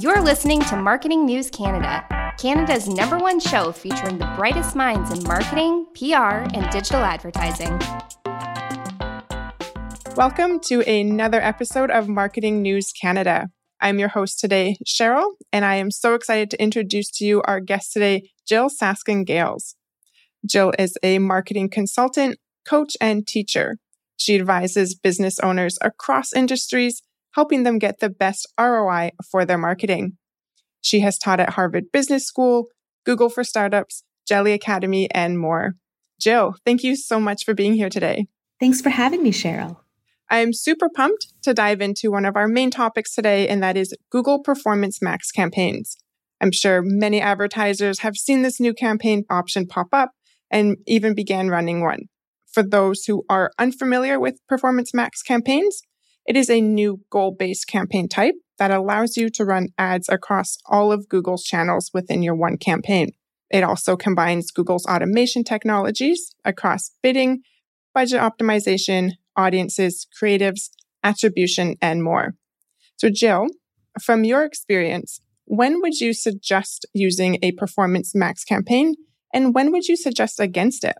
You're listening to Marketing News Canada, Canada's number one show featuring the brightest minds in marketing, PR, and digital advertising. Welcome to another episode of Marketing News Canada. I'm your host today, Cheryl, and I am so excited to introduce to you our guest today, Jyll Saskin Gales. Jyll is a marketing consultant, coach, and teacher. She advises business owners across industries helping them get the best ROI for their marketing. She has taught at Harvard Business School, Google for Startups, Jelly Academy, and more. Jyll, thank you so much for being here today. Thanks for having me, Cheryl. I'm super pumped to dive into one of our main topics today, and that is Google Performance Max campaigns. I'm sure many advertisers have seen this new campaign option pop up and even began running one. For those who are unfamiliar with Performance Max campaigns, it is a new goal based campaign type that allows you to run ads across all of Google's channels within your one campaign. It also combines Google's automation technologies across bidding, budget optimization, audiences, creatives, attribution, and more. So, Jyll, from your experience, when would you suggest using a performance max campaign and when would you suggest against it?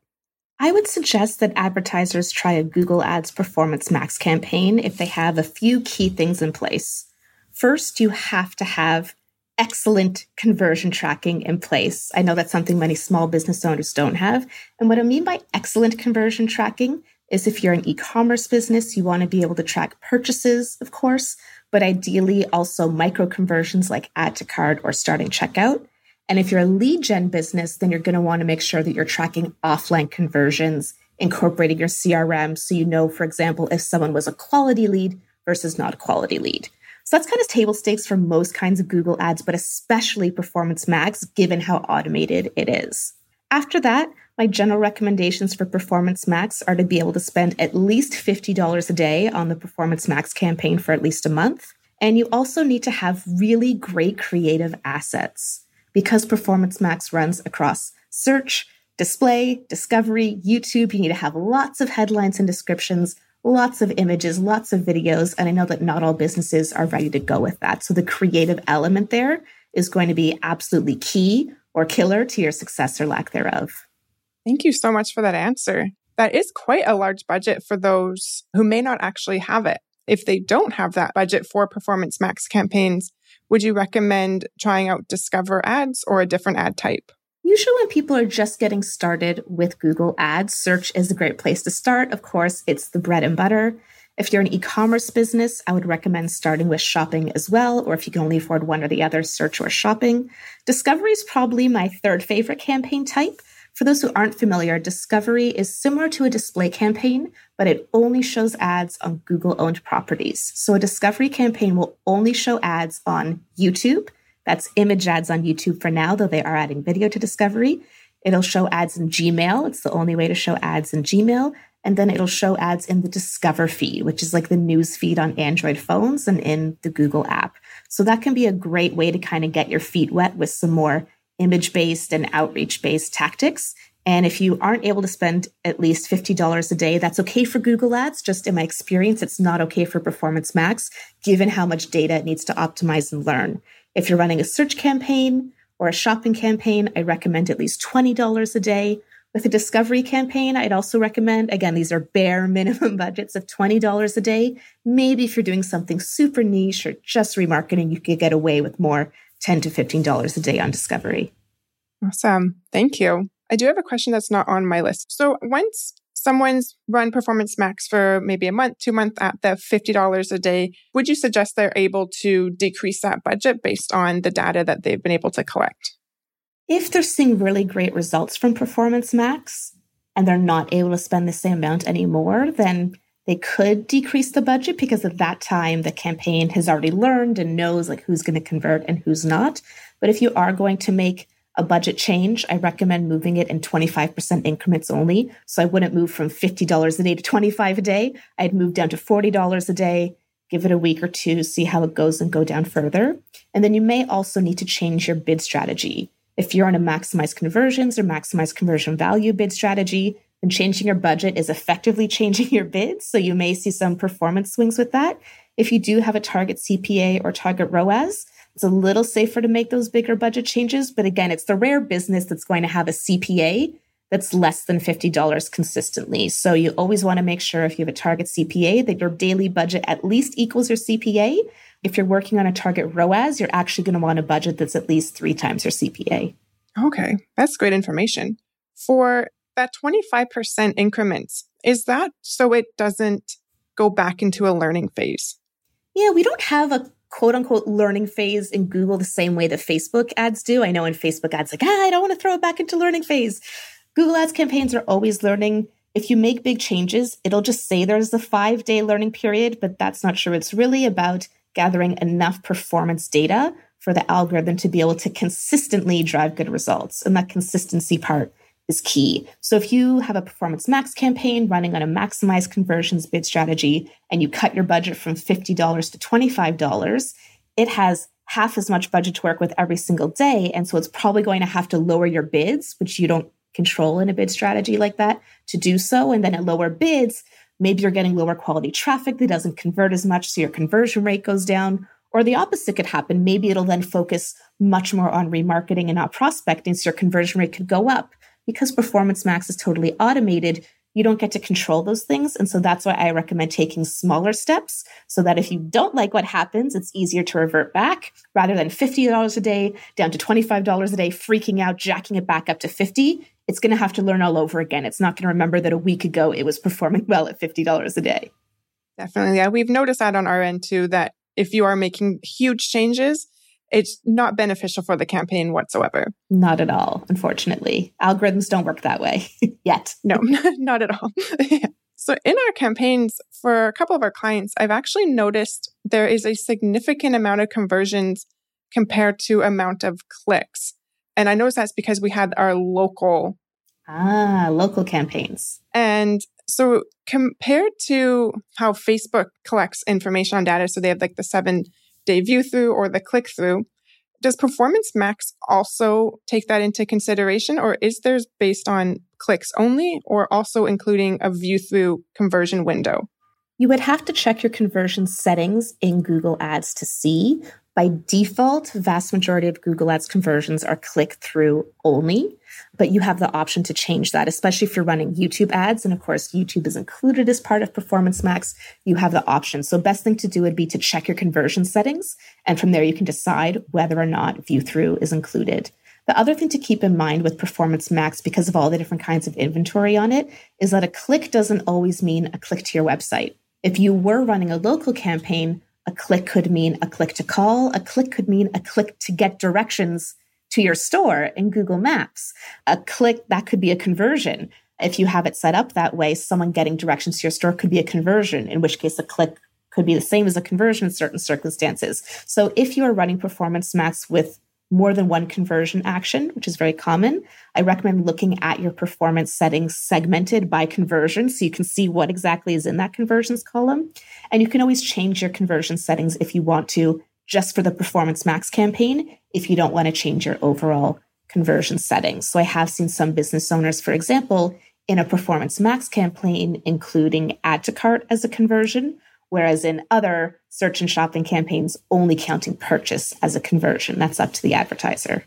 I would suggest that advertisers try a Google Ads Performance Max campaign if they have a few key things in place. First, you have to have excellent conversion tracking in place. I know that's something many small business owners don't have. And what I mean by excellent conversion tracking is if you're an e commerce business, you want to be able to track purchases, of course, but ideally also micro conversions like add to cart or starting checkout. And if you're a lead gen business, then you're going to want to make sure that you're tracking offline conversions, incorporating your CRM so you know, for example, if someone was a quality lead versus not a quality lead. So that's kind of table stakes for most kinds of Google ads, but especially Performance Max, given how automated it is. After that, my general recommendations for Performance Max are to be able to spend at least $50 a day on the Performance Max campaign for at least a month. And you also need to have really great creative assets because Performance Max runs across search, display, discovery, YouTube, you need to have lots of headlines and descriptions, lots of images, lots of videos. And I know that not all businesses are ready to go with that. So the creative element there is going to be absolutely key or killer to your success or lack thereof. Thank you so much for that answer. That is quite a large budget for those who may not actually have it. If they don't have that budget for Performance Max campaigns, would you recommend trying out Discover ads or a different ad type? Usually, when people are just getting started with Google Ads, search is a great place to start. Of course, it's the bread and butter. If you're an e commerce business, I would recommend starting with shopping as well, or if you can only afford one or the other, search or shopping. Discovery is probably my third favorite campaign type. For those who aren't familiar, Discovery is similar to a display campaign, but it only shows ads on Google owned properties. So a Discovery campaign will only show ads on YouTube. That's image ads on YouTube for now, though they are adding video to Discovery. It'll show ads in Gmail. It's the only way to show ads in Gmail. And then it'll show ads in the Discover feed, which is like the news feed on Android phones and in the Google app. So that can be a great way to kind of get your feet wet with some more image based and outreach based tactics. And if you aren't able to spend at least $50 a day, that's okay for Google Ads. Just in my experience, it's not okay for Performance Max, given how much data it needs to optimize and learn. If you're running a search campaign or a shopping campaign, I recommend at least $20 a day. With a discovery campaign, I'd also recommend, again, these are bare minimum budgets of $20 a day. Maybe if you're doing something super niche or just remarketing, you could get away with more 10 to $15 a day on discovery. Awesome. Thank you. I do have a question that's not on my list. So once someone's run Performance Max for maybe a month, two months at the $50 a day, would you suggest they're able to decrease that budget based on the data that they've been able to collect? If they're seeing really great results from Performance Max and they're not able to spend the same amount anymore, then they could decrease the budget because at that time the campaign has already learned and knows like who's going to convert and who's not. But if you are going to make a budget change, I recommend moving it in 25% increments only. So I wouldn't move from $50 a day to 25 a day. I'd move down to $40 a day, give it a week or two, see how it goes and go down further. And then you may also need to change your bid strategy. If you're on a maximize conversions or maximize conversion value bid strategy, and changing your budget is effectively changing your bids. So you may see some performance swings with that. If you do have a target CPA or target ROAS, It's a little safer to make those bigger budget changes. But again, it's the rare business that's going to have a CPA that's less than $50 consistently. So you always want to make sure if you have a target CPA that your daily budget at least equals your CPA. If you're working on a target ROAS, you're actually going to want a budget that's at least three times your CPA. Okay, that's great information. For that 25% increments, is that so it doesn't go back into a learning phase? Yeah, we don't have a quote unquote learning phase in Google the same way that Facebook ads do. I know in Facebook ads, like, ah, I don't want to throw it back into learning phase. Google Ads campaigns are always learning. If you make big changes, it'll just say there's a five day learning period, but that's not sure. It's really about gathering enough performance data for the algorithm to be able to consistently drive good results. And that consistency part is key. So if you have a performance max campaign running on a maximize conversions bid strategy and you cut your budget from $50 to $25, it has half as much budget to work with every single day. And so it's probably going to have to lower your bids, which you don't control in a bid strategy like that to do so. And then at lower bids, maybe you're getting lower quality traffic that doesn't convert as much. So your conversion rate goes down. Or the opposite could happen. Maybe it'll then focus much more on remarketing and not prospecting. So your conversion rate could go up because Performance Max is totally automated. You don't get to control those things. And so that's why I recommend taking smaller steps so that if you don't like what happens, it's easier to revert back rather than $50 a day down to $25 a day, freaking out, jacking it back up to 50 it's going to have to learn all over again. It's not going to remember that a week ago it was performing well at $50 a day. Definitely. Yeah. We've noticed that on our end too, that if you are making huge changes, it's not beneficial for the campaign whatsoever. Not at all, unfortunately. Algorithms don't work that way yet. No, not at all. So, in our campaigns for a couple of our clients, I've actually noticed there is a significant amount of conversions compared to amount of clicks. And I noticed that's because we had our local Ah, local campaigns. And so compared to how Facebook collects information on data, so they have like the seven day view through or the click through, does Performance Max also take that into consideration or is theirs based on clicks only or also including a view through conversion window? You would have to check your conversion settings in Google Ads to see. By default, vast majority of Google Ads conversions are click through only, but you have the option to change that, especially if you're running YouTube ads. And of course, YouTube is included as part of Performance Max. You have the option. So best thing to do would be to check your conversion settings. And from there, you can decide whether or not view through is included. The other thing to keep in mind with Performance Max, because of all the different kinds of inventory on it, is that a click doesn't always mean a click to your website. If you were running a local campaign, a click could mean a click to call. A click could mean a click to get directions to your store in Google Maps. A click, that could be a conversion. If you have it set up that way, someone getting directions to your store could be a conversion, in which case a click could be the same as a conversion in certain circumstances. So if you are running Performance Max with more than one conversion action, which is very common, I recommend looking at your performance settings segmented by conversion so you can see what exactly is in that conversions column. And you can always change your conversion settings if you want to, just for the Performance Max campaign, if you don't want to change your overall conversion settings. So I have seen some business owners, for example, in a Performance Max campaign, including add to cart as a conversion, whereas in other search and shopping campaigns, only counting purchase as a conversion. That's up to the advertiser.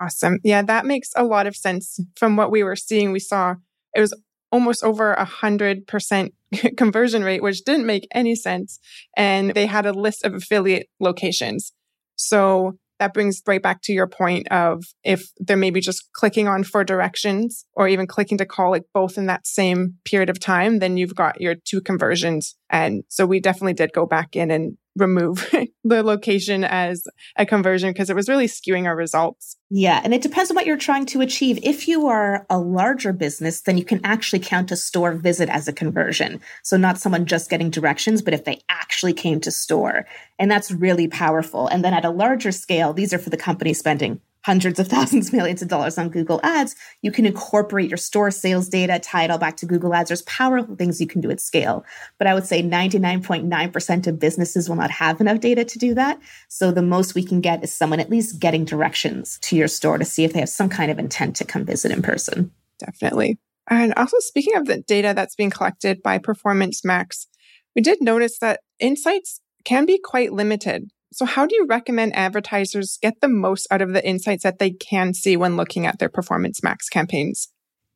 Awesome. Yeah, that makes a lot of sense. From what we were seeing, we saw it was almost over a hundred percent conversion rate, which didn't make any sense. And they had a list of affiliate locations. So that brings right back to your point of if they're maybe just clicking on for directions or even clicking to call like both in that same period of time, then you've got your two conversions. And so we definitely did go back in and remove the location as a conversion because it was really skewing our results. Yeah. And it depends on what you're trying to achieve. If you are a larger business, then you can actually count a store visit as a conversion. So not someone just getting directions, but if they actually came to store. And that's really powerful. And then at a larger scale, these are for the company spending hundreds of thousands, millions of dollars on Google Ads, you can incorporate your store sales data, tie it all back to Google Ads. There's powerful things you can do at scale. But I would say 99.9% of businesses will not have enough data to do that. So the most we can get is someone at least getting directions to your store to see if they have some kind of intent to come visit in person. Definitely. And also, speaking of the data that's being collected by Performance Max, we did notice that insights can be quite limited So, how do you recommend advertisers get the most out of the insights that they can see when looking at their Performance Max campaigns?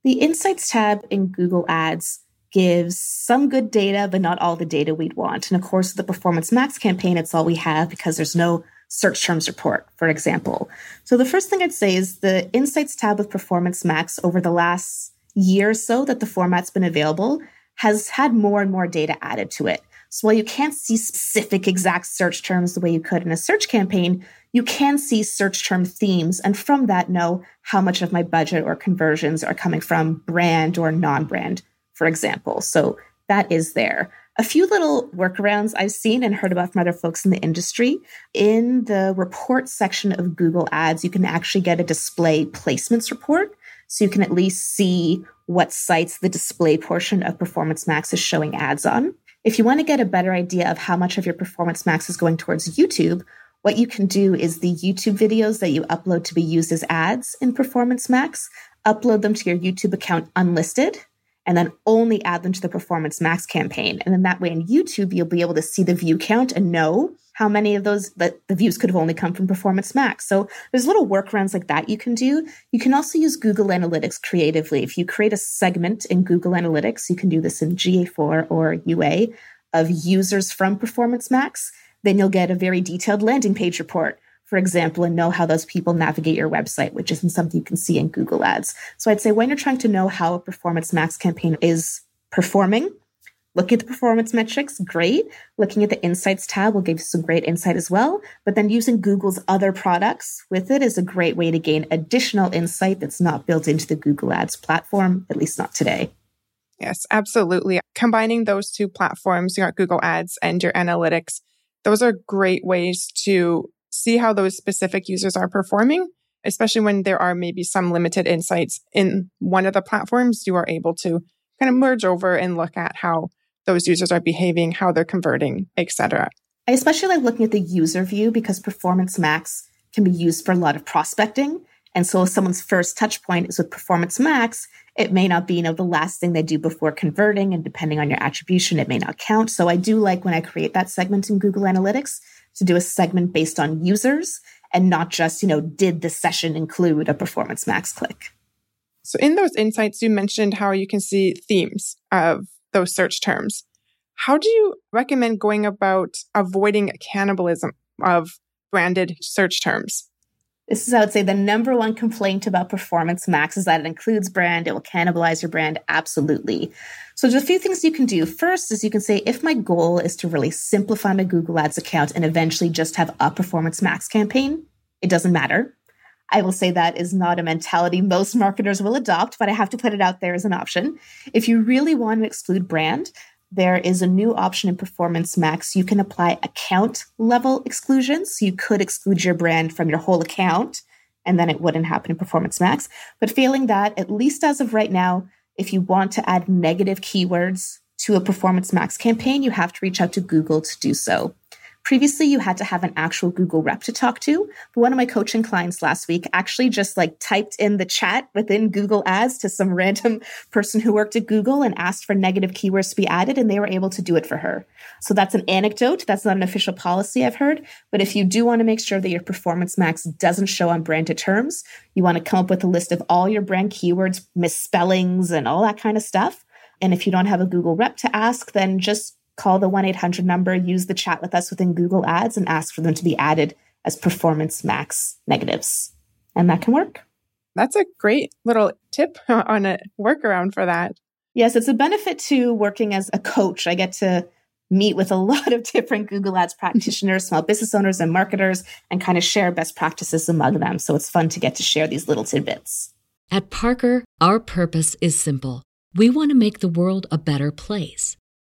The Insights tab in Google Ads gives some good data, but not all the data we'd want. And of course, the Performance Max campaign, it's all we have because there's no search terms report, for example. So the first thing I'd say is the Insights tab with Performance Max over the last year or so that the format's been available has had more and more data added to it. So while you can't see specific exact search terms the way you could in a search campaign, you can see search term themes and from that know how much of my budget or conversions are coming from brand or non brand, for example. So that is there. A few little workarounds I've seen and heard about from other folks in the industry. In the report section of Google Ads, you can actually get a display placements report. So you can at least see what sites the display portion of Performance Max is showing ads on. If you want to get a better idea of how much of your Performance Max is going towards YouTube, what you can do is the YouTube videos that you upload to be used as ads in Performance Max, upload them to your YouTube account unlisted and then only add them to the Performance Max campaign. And then that way in YouTube, you'll be able to see the view count and know how many of those that the views could have only come from Performance Max. So there's little workarounds like that you can do. You can also use Google Analytics creatively. If you create a segment in Google Analytics, you can do this in GA4 or UA of users from Performance Max, then you'll get a very detailed landing page report for example, and know how those people navigate your website, which isn't something you can see in Google Ads. So I'd say when you're trying to know how a Performance Max campaign is performing, looking at the performance metrics, great. Looking at the Insights tab will give you some great insight as well. But then using Google's other products with it is a great way to gain additional insight that's not built into the Google Ads platform, at least not today. Yes, absolutely. Combining those two platforms, you got Google Ads and your analytics, those are great ways to see how those specific users are performing, especially when there are maybe some limited insights in one of the platforms, you are able to kind of merge over and look at how those users are behaving, how they're converting, etc. I especially like looking at the user view because Performance Max can be used for a lot of prospecting. And so if someone's first touch point is with Performance Max, it may not be, you know, the last thing they do before converting. And depending on your attribution, it may not count. So I do like when I create that segment in Google Analytics to do a segment based on users and not just, you know, did the session include a performance max click? So in those insights, you mentioned how you can see themes of those search terms. How do you recommend going about avoiding cannibalism of branded search terms? This is, I would say, the number one complaint about Performance Max is that it includes brand. It will cannibalize your brand. Absolutely. So there's a few things you can do. First is you can say, if my goal is to really simplify my Google Ads account and eventually just have a Performance Max campaign, it doesn't matter. I will say that is not a mentality most marketers will adopt, but I have to put it out there as an option. If you really want to exclude brand, there is a new option in Performance Max. You can apply account level exclusions. You could exclude your brand from your whole account, and then it wouldn't happen in Performance Max. But failing that, at least as of right now, if you want to add negative keywords to a Performance Max campaign, you have to reach out to Google to do so. Previously, you had to have an actual Google rep to talk to. But one of my coaching clients last week actually just like typed in the chat within Google Ads to some random person who worked at Google and asked for negative keywords to be added, and they were able to do it for her. So that's an anecdote. That's not an official policy I've heard. But if you do want to make sure that your Performance Max doesn't show on branded terms, you want to come up with a list of all your brand keywords, misspellings, and all that kind of stuff. And if you don't have a Google rep to ask, then just call the 1 800 number, use the chat with us within Google Ads, and ask for them to be added as performance max negatives. And that can work. That's a great little tip on a workaround for that. Yes, it's a benefit to working as a coach. I get to meet with a lot of different Google Ads practitioners, small business owners, and marketers, and kind of share best practices among them. So it's fun to get to share these little tidbits. At Parker, our purpose is simple. We want to make the world a better place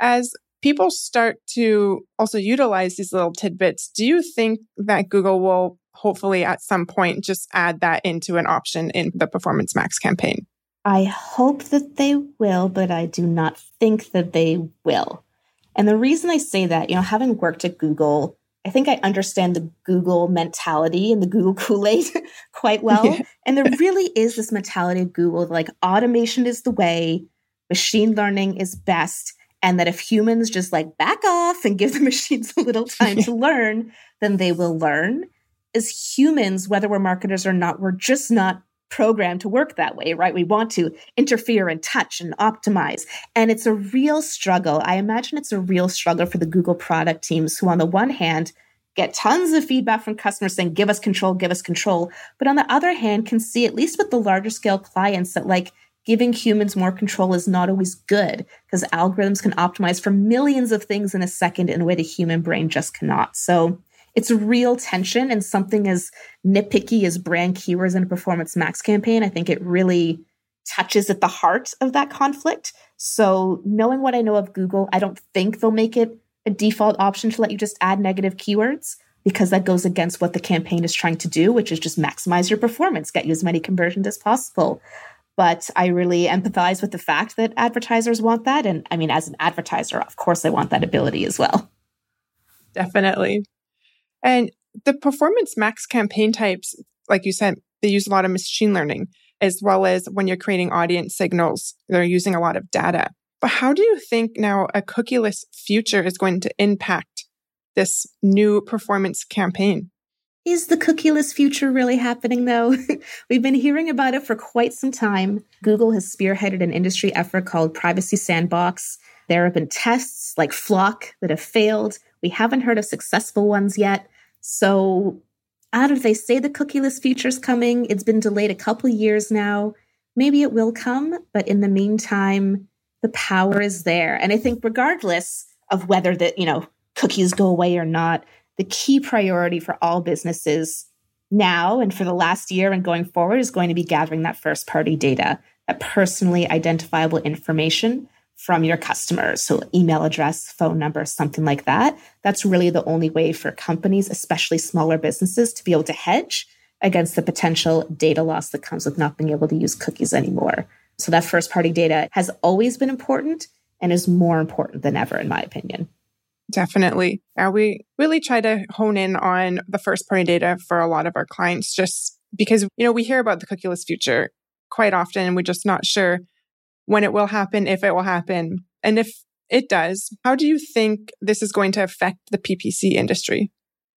As people start to also utilize these little tidbits, do you think that Google will hopefully at some point just add that into an option in the Performance Max campaign? I hope that they will, but I do not think that they will. And the reason I say that, you know, having worked at Google, I think I understand the Google mentality and the Google Kool Aid quite well. Yeah. And there really is this mentality of Google like automation is the way, machine learning is best. And that if humans just like back off and give the machines a little time to learn, then they will learn. As humans, whether we're marketers or not, we're just not programmed to work that way, right? We want to interfere and touch and optimize. And it's a real struggle. I imagine it's a real struggle for the Google product teams who, on the one hand, get tons of feedback from customers saying, give us control, give us control. But on the other hand, can see, at least with the larger scale clients, that like giving humans more control is not always good because algorithms can optimize for millions of things in a second in a way the human brain just cannot. So it's real tension and something as nitpicky as brand keywords in a performance max campaign. I think it really touches at the heart of that conflict. So, knowing what I know of Google, I don't think they'll make it a default option to let you just add negative keywords because that goes against what the campaign is trying to do, which is just maximize your performance, get you as many conversions as possible. But I really empathize with the fact that advertisers want that. And I mean, as an advertiser, of course, I want that ability as well. Definitely. And the performance max campaign types, like you said, they use a lot of machine learning, as well as when you're creating audience signals, they're using a lot of data. But how do you think now a cookieless future is going to impact this new performance campaign? Is the cookieless future really happening though? We've been hearing about it for quite some time. Google has spearheaded an industry effort called Privacy Sandbox. There have been tests like FLoC that have failed. We haven't heard of successful ones yet. So, don't know they say the cookieless future's coming. It's been delayed a couple years now. Maybe it will come, but in the meantime, the power is there. And I think regardless of whether the, you know, cookies go away or not, the key priority for all businesses now and for the last year and going forward is going to be gathering that first party data, that personally identifiable information from your customers. So, email address, phone number, something like that. That's really the only way for companies, especially smaller businesses, to be able to hedge against the potential data loss that comes with not being able to use cookies anymore. So, that first party data has always been important and is more important than ever, in my opinion. Definitely. Yeah, we really try to hone in on the first party data for a lot of our clients just because, you know, we hear about the cookieless future quite often and we're just not sure when it will happen, if it will happen. And if it does, how do you think this is going to affect the PPC industry?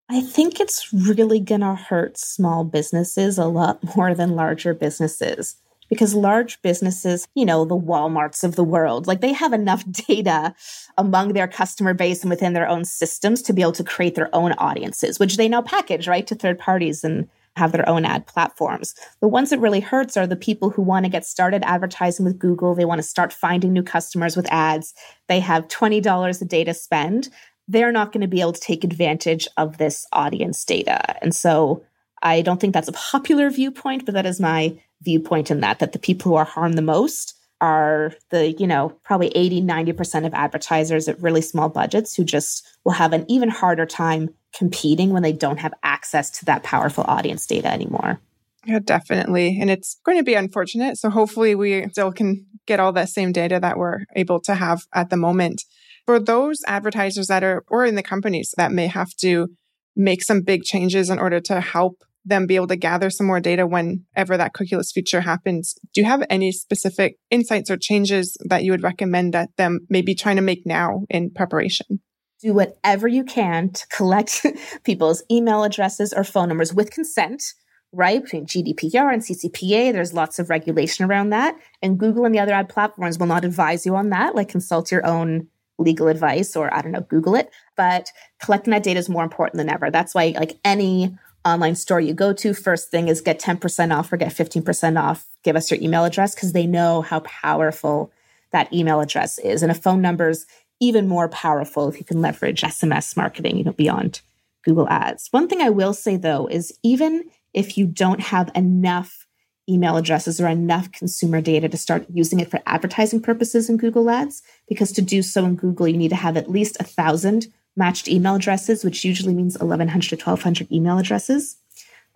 I think it's really going to hurt small businesses a lot more than larger businesses because large businesses, you know, the Walmarts of the world, like they have enough data among their customer base and within their own systems to be able to create their own audiences, which they now package, right, to third parties and have their own ad platforms. The ones that really hurts are the people who want to get started advertising with Google. They want to start finding new customers with ads. They have $20 a day to spend. They're not going to be able to take advantage of this audience data. And so I don't think that's a popular viewpoint, but that is my viewpoint in that, that the people who are harmed the most are the, you know, probably 80, 90% of advertisers at really small budgets who just will have an even harder time competing when they don't have access to that powerful audience data anymore. Yeah, definitely. And it's going to be unfortunate. So hopefully we still can get all that same data that we're able to have at the moment. For those advertisers that are, or in the companies that may have to make some big changes in order to help them be able to gather some more data whenever that cookieless future happens. Do you have any specific insights or changes that you would recommend that them maybe trying to make now in preparation? Do whatever you can to collect people's email addresses or phone numbers with consent, right? Between GDPR and CCPA, there's lots of regulation around that. And Google and the other ad platforms will not advise you on that. Like consult your own legal advice or I don't know, Google it. But collecting that data is more important than ever. That's why like any online store you go to, first thing is get 10% off or get 15% off. Give us your email address because they know how powerful that email address is. And a phone number is even more powerful if you can leverage SMS marketing, you know, beyond Google Ads. One thing I will say though is even if you don't have enough email addresses or enough consumer data to start using it for advertising purposes in Google Ads, because to do so in Google, you need to have at least a thousand matched email addresses, which usually means 1100 to 1200 email addresses.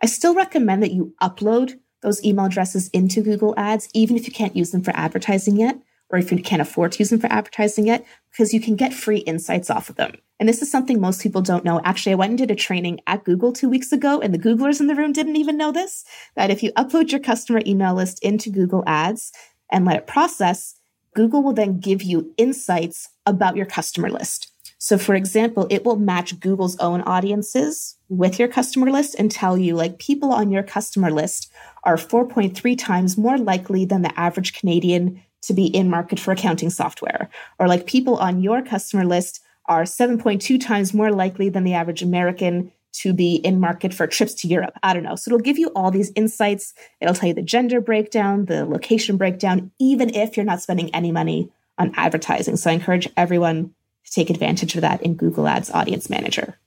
I still recommend that you upload those email addresses into Google Ads, even if you can't use them for advertising yet, or if you can't afford to use them for advertising yet, because you can get free insights off of them. And this is something most people don't know. Actually, I went and did a training at Google two weeks ago, and the Googlers in the room didn't even know this that if you upload your customer email list into Google Ads and let it process, Google will then give you insights about your customer list. So, for example, it will match Google's own audiences with your customer list and tell you like people on your customer list are 4.3 times more likely than the average Canadian to be in market for accounting software. Or like people on your customer list are 7.2 times more likely than the average American to be in market for trips to Europe. I don't know. So it'll give you all these insights. It'll tell you the gender breakdown, the location breakdown, even if you're not spending any money on advertising. So I encourage everyone take advantage of that in Google Ads Audience Manager.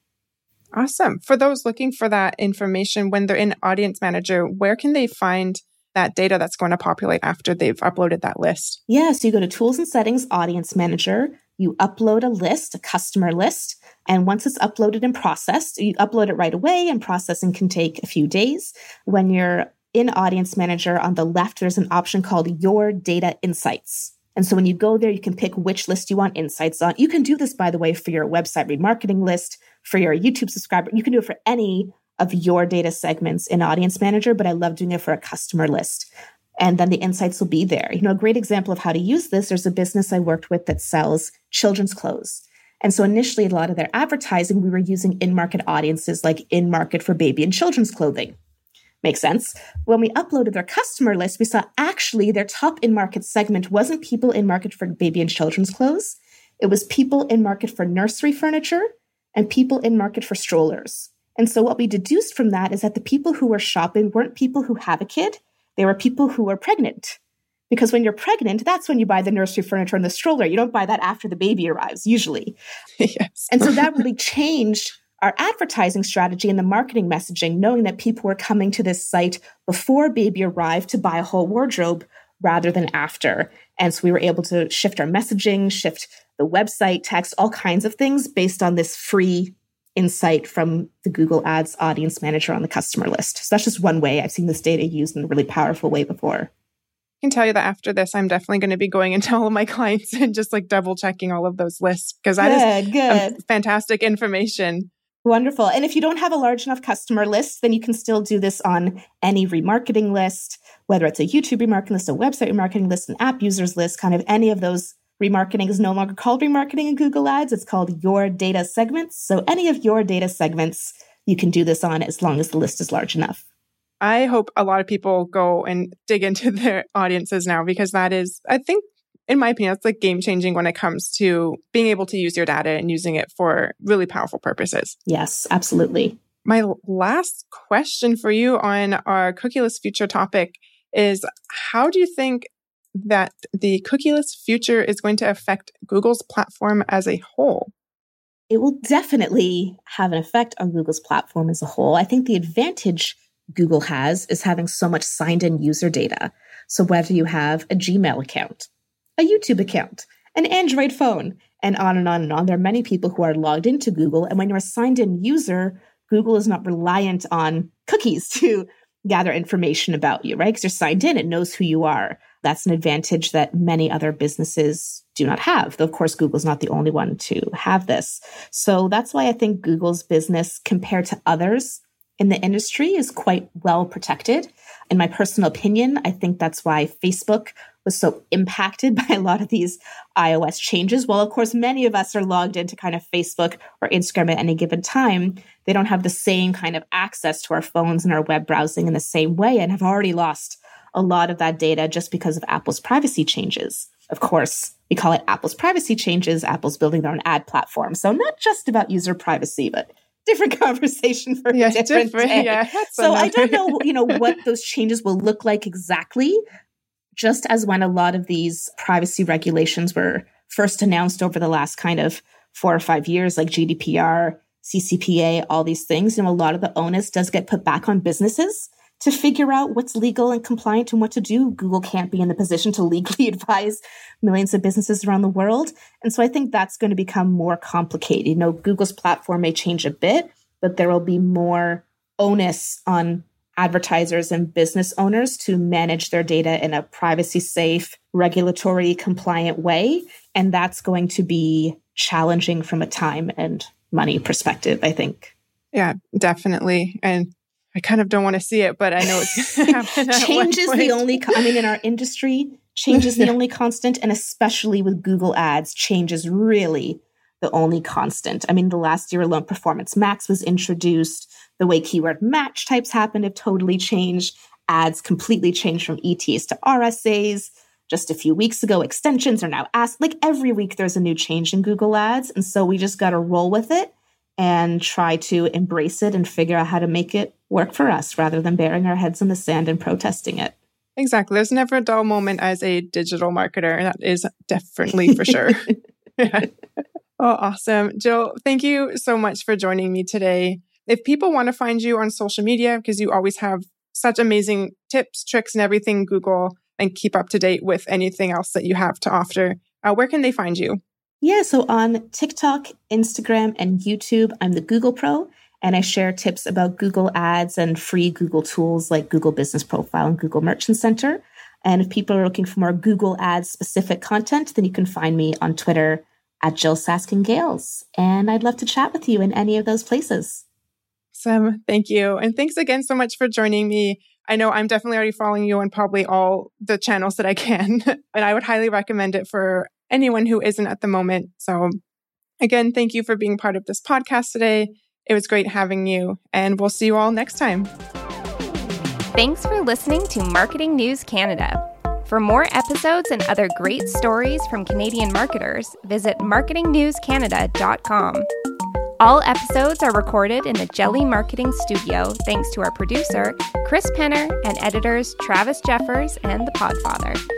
Awesome. For those looking for that information when they're in Audience Manager, where can they find that data that's going to populate after they've uploaded that list? Yeah, so you go to Tools and Settings, Audience Manager, you upload a list, a customer list, and once it's uploaded and processed, you upload it right away, and processing can take a few days. When you're in Audience Manager, on the left, there's an option called Your Data Insights. And so when you go there, you can pick which list you want insights on. You can do this, by the way, for your website remarketing list, for your YouTube subscriber. You can do it for any of your data segments in Audience Manager, but I love doing it for a customer list. And then the insights will be there. You know, a great example of how to use this, there's a business I worked with that sells children's clothes. And so initially, a lot of their advertising, we were using in market audiences like in market for baby and children's clothing. Makes sense. When we uploaded their customer list, we saw actually their top in market segment wasn't people in market for baby and children's clothes. It was people in market for nursery furniture and people in market for strollers. And so what we deduced from that is that the people who were shopping weren't people who have a kid. They were people who were pregnant. Because when you're pregnant, that's when you buy the nursery furniture and the stroller. You don't buy that after the baby arrives, usually. yes. And so that really changed our advertising strategy and the marketing messaging, knowing that people were coming to this site before baby arrived to buy a whole wardrobe rather than after. And so we were able to shift our messaging, shift the website text, all kinds of things based on this free insight from the Google Ads audience manager on the customer list. So that's just one way I've seen this data used in a really powerful way before. I can tell you that after this, I'm definitely going to be going into all of my clients and just like double checking all of those lists because that good, is good. fantastic information. Wonderful. And if you don't have a large enough customer list, then you can still do this on any remarketing list, whether it's a YouTube remarketing list, a website remarketing list, an app users list, kind of any of those. Remarketing is no longer called remarketing in Google Ads. It's called your data segments. So any of your data segments, you can do this on as long as the list is large enough. I hope a lot of people go and dig into their audiences now because that is, I think, in my opinion, it's like game changing when it comes to being able to use your data and using it for really powerful purposes. Yes, absolutely. My last question for you on our cookieless future topic is how do you think that the cookieless future is going to affect Google's platform as a whole? It will definitely have an effect on Google's platform as a whole. I think the advantage Google has is having so much signed in user data. So whether you have a Gmail account, a YouTube account, an Android phone, and on and on and on. There are many people who are logged into Google. And when you're a signed in user, Google is not reliant on cookies to gather information about you, right? Because you're signed in, it knows who you are. That's an advantage that many other businesses do not have. Though, of course, Google's not the only one to have this. So that's why I think Google's business compared to others in the industry is quite well protected. In my personal opinion, I think that's why Facebook was so impacted by a lot of these iOS changes. While, of course, many of us are logged into kind of Facebook or Instagram at any given time, they don't have the same kind of access to our phones and our web browsing in the same way and have already lost a lot of that data just because of Apple's privacy changes. Of course, we call it Apple's privacy changes. Apple's building their own ad platform. So, not just about user privacy, but different conversation for yeah, a different, different day. Yeah, so I don't know, you know, what those changes will look like exactly. Just as when a lot of these privacy regulations were first announced over the last kind of four or five years, like GDPR, CCPA, all these things, you know, a lot of the onus does get put back on businesses to figure out what's legal and compliant and what to do. Google can't be in the position to legally advise millions of businesses around the world. And so I think that's going to become more complicated. You know, Google's platform may change a bit, but there will be more onus on advertisers and business owners to manage their data in a privacy safe, regulatory compliant way. And that's going to be challenging from a time and money perspective, I think. Yeah, definitely. And I kind of don't want to see it, but I know it's change is the only, I mean, in our industry, change is the only constant. And especially with Google ads, change is really the only constant. I mean, the last year alone, Performance Max was introduced. The way keyword match types happened have totally changed. Ads completely changed from ETAs to RSAs. Just a few weeks ago, extensions are now asked. Like every week, there's a new change in Google Ads. And so we just got to roll with it and try to embrace it and figure out how to make it work for us rather than burying our heads in the sand and protesting it. Exactly. There's never a dull moment as a digital marketer. That is definitely for sure. yeah. Oh, awesome. Jyll, thank you so much for joining me today. If people want to find you on social media, because you always have such amazing tips, tricks, and everything Google, and keep up to date with anything else that you have to offer, uh, where can they find you? Yeah, so on TikTok, Instagram, and YouTube, I'm the Google Pro, and I share tips about Google Ads and free Google tools like Google Business Profile and Google Merchant Center. And if people are looking for more Google Ads specific content, then you can find me on Twitter at Jyll Saskin Gales. And I'd love to chat with you in any of those places. Awesome. Thank you. And thanks again so much for joining me. I know I'm definitely already following you on probably all the channels that I can. and I would highly recommend it for anyone who isn't at the moment. So, again, thank you for being part of this podcast today. It was great having you, and we'll see you all next time. Thanks for listening to Marketing News Canada. For more episodes and other great stories from Canadian marketers, visit marketingnewscanada.com. All episodes are recorded in the Jelly Marketing Studio thanks to our producer, Chris Penner, and editors Travis Jeffers and The Podfather.